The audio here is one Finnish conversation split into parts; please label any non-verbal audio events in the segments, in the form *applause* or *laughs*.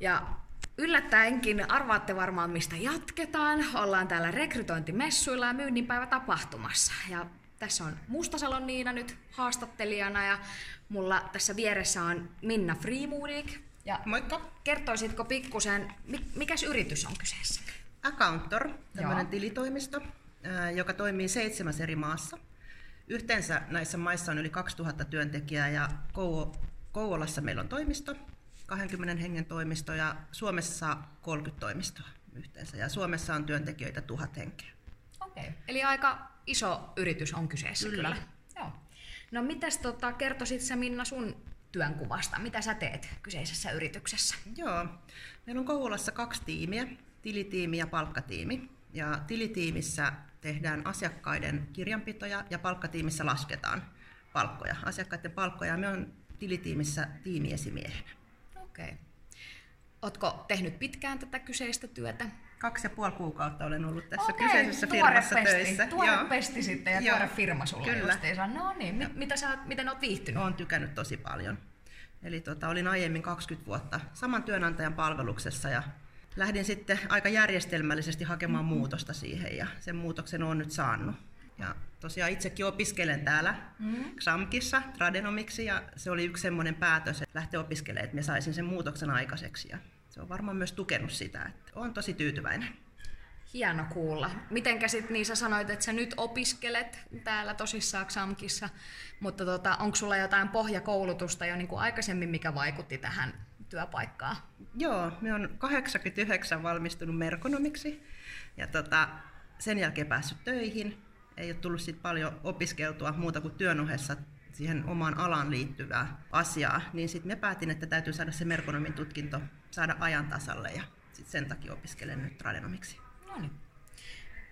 Ja yllättäenkin arvaatte varmaan, mistä jatketaan. Ollaan täällä rekrytointimessuilla ja myynninpäivä tapahtumassa. Ja tässä on Mustasalon Niina nyt haastattelijana ja mulla tässä vieressä on Minna Freemudik. Ja Moikka. Kertoisitko pikkusen, mikäs yritys on kyseessä? Accountor, tämmöinen tilitoimisto, joka toimii seitsemäs eri maassa. Yhteensä näissä maissa on yli 2000 työntekijää ja Kouvolassa meillä on toimisto, 20 hengen toimisto ja Suomessa 30 toimistoa yhteensä. Ja Suomessa on työntekijöitä tuhat henkeä. Okei, okay. eli aika iso yritys on kyseessä kyllä. kyllä. Joo. No mitäs tota, kertoisit sä Minna sun työnkuvasta? Mitä sä teet kyseisessä yrityksessä? Joo, meillä on Kouvolassa kaksi tiimiä, tilitiimi ja palkkatiimi. Ja tilitiimissä tehdään asiakkaiden kirjanpitoja ja palkkatiimissä lasketaan palkkoja, asiakkaiden palkkoja. Me on tilitiimissä tiimiesimiehenä. Okei. Okay. Oletko tehnyt pitkään tätä kyseistä työtä? Kaksi ja puoli kuukautta olen ollut tässä Okei, kyseisessä firmassa pesti. töissä. Tuore Joo. pesti sitten ja Joo. tuore firma sulla Kyllä. Justiinsa. No niin, mit, mitä sä, miten olet viihtynyt? Olen tykännyt tosi paljon. Eli tota, olin aiemmin 20 vuotta saman työnantajan palveluksessa ja lähdin sitten aika järjestelmällisesti hakemaan mm-hmm. muutosta siihen ja sen muutoksen olen nyt saanut. Ja tosiaan itsekin opiskelen täällä mm-hmm. XAMKissa tradenomiksi ja se oli yksi semmoinen päätös, että lähteä opiskelemaan, että mä saisin sen muutoksen aikaiseksi. Ja se on varmaan myös tukenut sitä, että olen tosi tyytyväinen. Hieno kuulla. Mitenkä sitten niin sä sanoit, että sä nyt opiskelet täällä tosissaan XAMKissa, mutta tota, onko sulla jotain pohjakoulutusta jo niin kuin aikaisemmin, mikä vaikutti tähän työpaikkaan? Joo, me on 89 valmistunut merkonomiksi ja tota, sen jälkeen päässyt töihin. Ei ole tullut sit paljon opiskeltua muuta kuin työn ohessa siihen omaan alaan liittyvää asiaa, niin sitten me päätin, että täytyy saada se merkonomin tutkinto saada ajan tasalle ja sit sen takia opiskelen nyt tradenomiksi. No niin.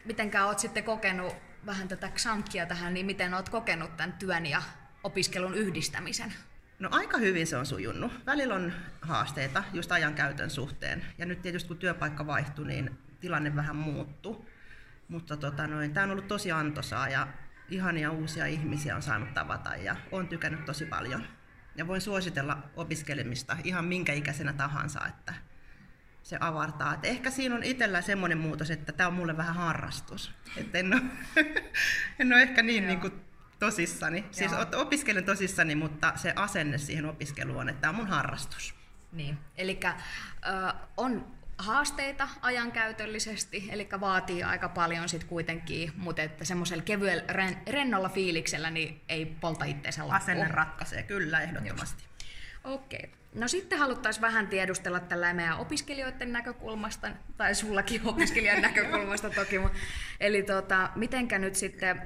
Mitenkä olet sitten kokenut vähän tätä xankkia tähän, niin miten olet kokenut tämän työn ja opiskelun yhdistämisen? No aika hyvin se on sujunut. Välillä on haasteita just ajan käytön suhteen. Ja nyt tietysti kun työpaikka vaihtui, niin tilanne vähän muuttui. Mutta tota noin, tämä on ollut tosi antoisaa ja ihania uusia ihmisiä on saanut tavata ja on tykännyt tosi paljon. Ja voin suositella opiskelemista ihan minkä ikäisenä tahansa, että se avartaa. Et ehkä siinä on itsellä semmoinen muutos, että tämä on mulle vähän harrastus. Et en, ole, *laughs* en ole ehkä niin, niin kuin tosissani. Joo. Siis opiskelen tosissani, mutta se asenne siihen opiskeluun on, että tämä on mun harrastus. Niin, eli äh, on haasteita ajankäytöllisesti, eli vaatii aika paljon sit kuitenkin, mutta että semmoisella kevyellä ren, rennolla fiiliksellä niin ei polta itseensä loppuun. Asenne ratkaisee, kyllä, ehdottomasti. Okei. Okay. No sitten haluttaisiin vähän tiedustella tällä meidän opiskelijoiden näkökulmasta, tai sullakin *laughs* opiskelijan näkökulmasta toki, eli tota, mitenkä nyt sitten,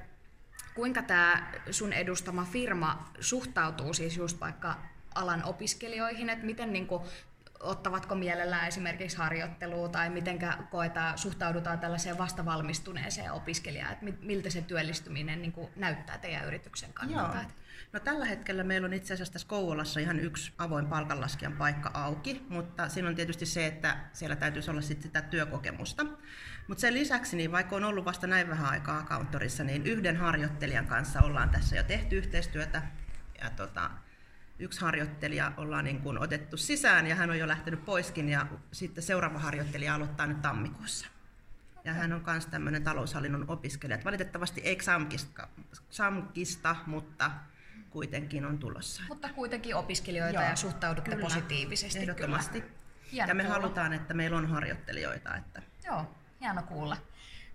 kuinka tämä sun edustama firma suhtautuu siis just vaikka alan opiskelijoihin, että miten niin kuin ottavatko mielellään esimerkiksi harjoittelua tai miten koetaan, suhtaudutaan tällaiseen vastavalmistuneeseen opiskelijaan, että miltä se työllistyminen niin kuin näyttää teidän yrityksen kannalta? Joo. No tällä hetkellä meillä on itse asiassa tässä Kouvolassa ihan yksi avoin palkanlaskijan paikka auki, mutta siinä on tietysti se, että siellä täytyisi olla sitten sitä työkokemusta. Mutta sen lisäksi, niin vaikka on ollut vasta näin vähän aikaa accounttorissa, niin yhden harjoittelijan kanssa ollaan tässä jo tehty yhteistyötä. Ja tota, yksi harjoittelija ollaan niin kuin otettu sisään ja hän on jo lähtenyt poiskin ja sitten seuraava harjoittelija aloittaa nyt tammikuussa. Ja hän on myös tämmöinen taloushallinnon opiskelija. Valitettavasti ei XAMKista, XAMKista, mutta kuitenkin on tulossa. Mutta kuitenkin opiskelijoita Joo, ja suhtaudutte kyllä, positiivisesti. Ehdottomasti. Kyllä. Ja me kuulla. halutaan, että meillä on harjoittelijoita. Että... Joo, hieno kuulla.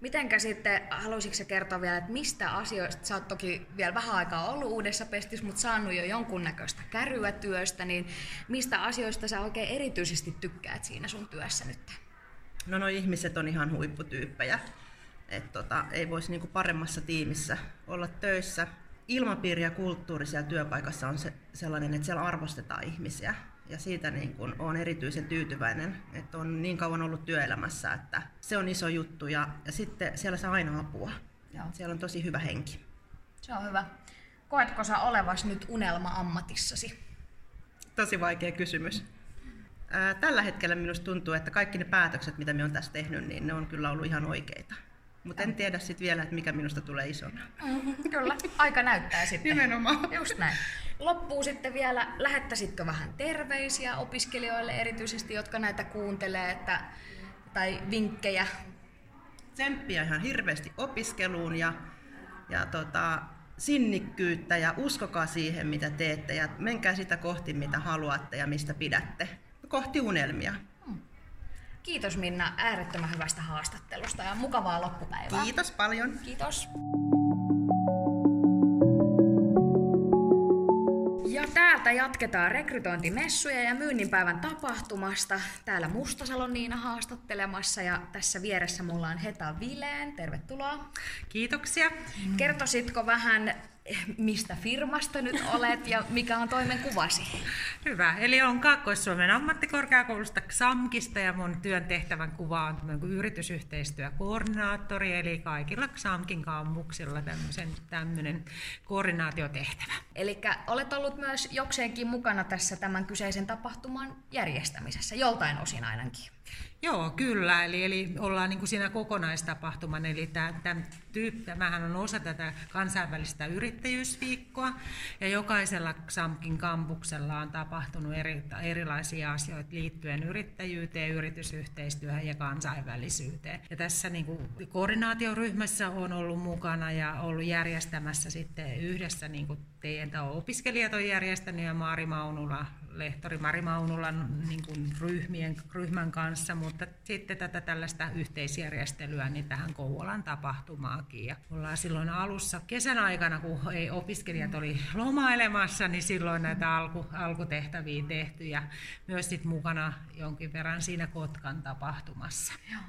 Mitenkä sitten, haluaisitko kertoa vielä, että mistä asioista, sä oot toki vielä vähän aikaa ollut uudessa pestissä, mutta saanut jo jonkunnäköistä käryä työstä, niin mistä asioista sä oikein erityisesti tykkäät siinä sun työssä nyt? No no ihmiset on ihan huipputyyppejä. Et tota, ei voisi niinku paremmassa tiimissä olla töissä. Ilmapiiri ja kulttuuri siellä työpaikassa on se, sellainen, että siellä arvostetaan ihmisiä ja siitä niin kuin olen erityisen tyytyväinen, että on niin kauan ollut työelämässä, että se on iso juttu ja, ja sitten siellä saa aina apua. Joo. Siellä on tosi hyvä henki. Se on hyvä. Koetko sä olevas nyt unelma-ammatissasi? Tosi vaikea kysymys. Tällä hetkellä minusta tuntuu, että kaikki ne päätökset, mitä me on tässä tehnyt, niin ne on kyllä ollut ihan oikeita. Mutta en tiedä sitten vielä, että mikä minusta tulee isona. Mm, kyllä, aika näyttää sitten. Nimenomaan. Just näin. Loppuu sitten vielä, lähettäisitkö vähän terveisiä opiskelijoille erityisesti, jotka näitä kuuntelee, että, tai vinkkejä? Tsemppiä ihan hirveästi opiskeluun ja, ja tota, sinnikkyyttä ja uskokaa siihen, mitä teette ja menkää sitä kohti, mitä haluatte ja mistä pidätte. Kohti unelmia. Kiitos Minna äärettömän hyvästä haastattelusta ja mukavaa loppupäivää. Kiitos paljon. Kiitos. täältä jatketaan rekrytointimessuja ja myynninpäivän tapahtumasta. Täällä Mustasalon Niina haastattelemassa ja tässä vieressä mulla on Heta Vileen. Tervetuloa. Kiitoksia. Kertoisitko vähän mistä firmasta nyt olet ja mikä on toimenkuvasi? Hyvä. Eli on Kaakkois-Suomen ammattikorkeakoulusta XAMKista ja mun työn tehtävän kuva on yritysyhteistyökoordinaattori, eli kaikilla XAMKin kammuksilla tämmöinen koordinaatiotehtävä. Eli olet ollut myös jokseenkin mukana tässä tämän kyseisen tapahtuman järjestämisessä, joltain osin ainakin. Joo, kyllä. Eli, eli ollaan niin kuin siinä kokonaistapahtuman. Eli tämä, tyyppi, tämähän on osa tätä kansainvälistä yrittäjyysviikkoa. Ja jokaisella XAMKin kampuksella on tapahtunut eri, erilaisia asioita liittyen yrittäjyyteen, yritysyhteistyöhön ja kansainvälisyyteen. Ja tässä niin kuin koordinaatioryhmässä on ollut mukana ja ollut järjestämässä sitten yhdessä niin kuin teidän opiskelijat on järjestänyt ja Maari Maunula lehtori Mari Maunulan niin kuin ryhmien, ryhmän kanssa, mutta sitten tätä tällaista yhteisjärjestelyä niin tähän Kouvolan tapahtumaakin. Ja ollaan silloin alussa kesän aikana, kun ei opiskelijat oli lomailemassa, niin silloin näitä alku, alkutehtäviä tehty ja myös sit mukana jonkin verran siinä Kotkan tapahtumassa. Joo.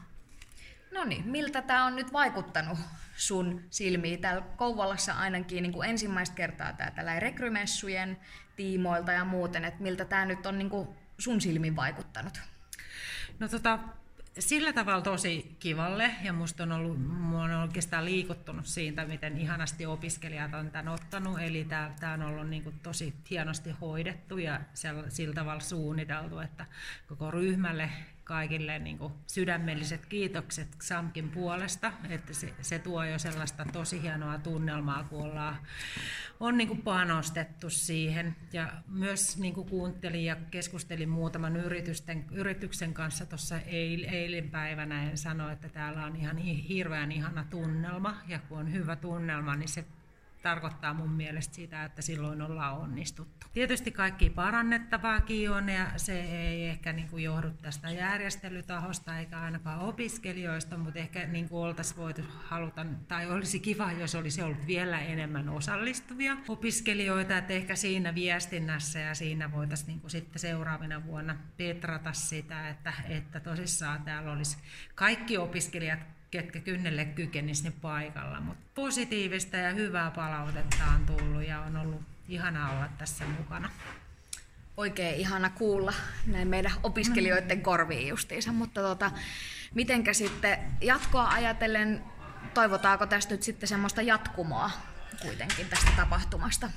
No niin, miltä tämä on nyt vaikuttanut sun silmiin? Täällä Kouvolassa ainakin niin kuin ensimmäistä kertaa tämä tällä rekrymessujen tiimoilta ja muuten, että miltä tämä nyt on niin kuin sun silmin vaikuttanut? No tota, sillä tavalla tosi kivalle ja musta on ollut, on oikeastaan liikuttunut siitä, miten ihanasti opiskelijat on tämän ottanut. Eli tämä on ollut niin kuin tosi hienosti hoidettu ja sillä tavalla suunniteltu, että koko ryhmälle kaikille niin kuin sydämelliset kiitokset Samkin puolesta, että se, se tuo jo sellaista tosi hienoa tunnelmaa, kun ollaan, on niin kuin panostettu siihen. Ja myös niin kuin kuuntelin ja keskustelin muutaman yritysten, yrityksen kanssa tuossa eil, eilen päivänä ja sanoin, että täällä on ihan hirveän ihana tunnelma. Ja kun on hyvä tunnelma, niin se tarkoittaa mun mielestä sitä, että silloin ollaan onnistuttu. Tietysti kaikki parannettavaakin on ja se ei ehkä niin kuin johdu tästä järjestelytahosta eikä ainakaan opiskelijoista, mutta ehkä niin kuin oltaisiin voitu haluta, tai olisi kiva, jos olisi ollut vielä enemmän osallistuvia opiskelijoita, että ehkä siinä viestinnässä ja siinä voitaisiin niin kuin sitten seuraavina vuonna petrata sitä, että, että tosissaan täällä olisi kaikki opiskelijat ketkä kynnelle kykenisi paikalla. Mutta positiivista ja hyvää palautetta on tullut ja on ollut ihana olla tässä mukana. Oikein ihana kuulla näin meidän opiskelijoiden korviin justiinsa, mutta tota, mitenkä sitten jatkoa ajatellen, toivotaanko tästä nyt sitten semmoista jatkumoa kuitenkin tästä tapahtumasta?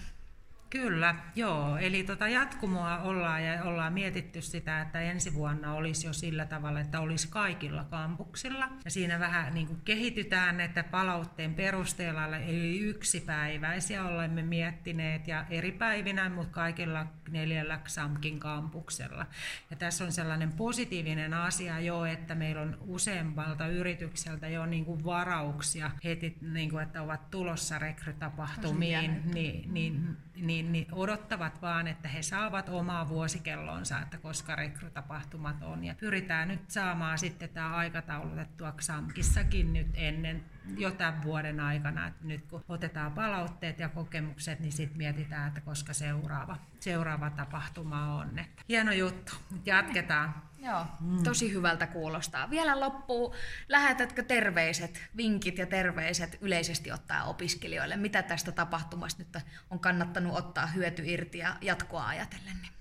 Kyllä, joo. Eli tota jatkumoa ollaan ja ollaan mietitty sitä, että ensi vuonna olisi jo sillä tavalla, että olisi kaikilla kampuksilla. Ja siinä vähän niin kuin kehitytään, että palautteen perusteella eli yksipäiväisiä olemme miettineet ja eri päivinä, mutta kaikilla neljällä XAMKin kampuksella. Ja tässä on sellainen positiivinen asia jo, että meillä on useammalta yritykseltä jo niin kuin varauksia heti, niin kuin, että ovat tulossa rekrytapahtumiin, niin, niin, niin, niin odottavat vaan, että he saavat omaa vuosikellonsa, että koska rekrytapahtumat on. Ja pyritään nyt saamaan sitten tämä aikataulutettua XAMKissakin nyt ennen jo tämän vuoden aikana. Että nyt kun otetaan palautteet ja kokemukset, niin sitten mietitään, että koska seuraava, seuraava tapahtuma on. Että hieno juttu. Jatketaan. Joo, mm. tosi hyvältä kuulostaa. Vielä loppuu, lähetätkö terveiset, vinkit ja terveiset yleisesti ottaa opiskelijoille? Mitä tästä tapahtumasta nyt on kannattanut ottaa hyöty irti ja jatkoa ajatellen? Niin?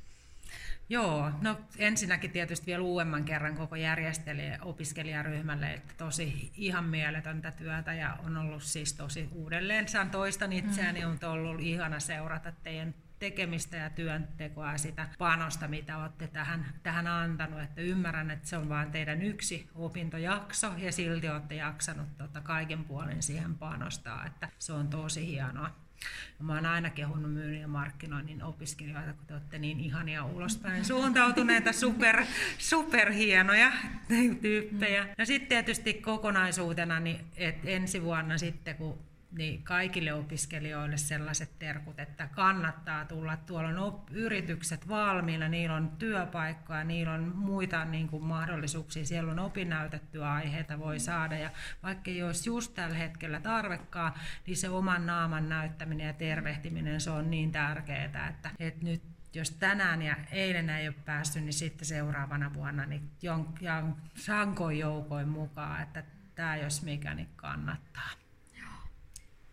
Joo, no ensinnäkin tietysti vielä uudemman kerran koko järjestelijä opiskelijaryhmälle, että tosi ihan mieletöntä työtä ja on ollut siis tosi uudelleen, saan toistan itseäni, mm. on ollut ihana seurata teidän tekemistä ja työntekoa ja sitä panosta, mitä olette tähän, tähän antanut. Että ymmärrän, että se on vain teidän yksi opintojakso ja silti olette jaksanut tota kaiken puolin siihen panostaa, että se on tosi hienoa. Mä oon aina kehunut myynnin ja markkinoinnin opiskelijoita, kun te olette niin ihania ulospäin suuntautuneita, super, superhienoja tyyppejä. No sitten tietysti kokonaisuutena, niin et ensi vuonna sitten, kun niin kaikille opiskelijoille sellaiset terkut, että kannattaa tulla. Tuolla on op- yritykset valmiina, niillä on työpaikkoja, niillä on muita niin kuin mahdollisuuksia, siellä on opinnäytettyä aiheita voi saada. Ja vaikka ei olisi just tällä hetkellä tarvekkaa, niin se oman naaman näyttäminen ja tervehtiminen, se on niin tärkeää, että, että nyt jos tänään ja eilen ei ole päässyt, niin sitten seuraavana vuonna niin jon, sankoin joukoin mukaan, että tämä jos mikä niin kannattaa.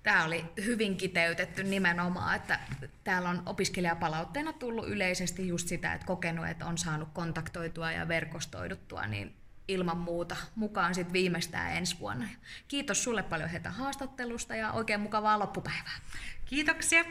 Tämä oli hyvin kiteytetty nimenomaan, että täällä on opiskelijapalautteena tullut yleisesti just sitä, että kokenut, että on saanut kontaktoitua ja verkostoiduttua, niin ilman muuta mukaan sitten viimeistään ensi vuonna. Kiitos sulle paljon Heta haastattelusta ja oikein mukavaa loppupäivää. Kiitoksia.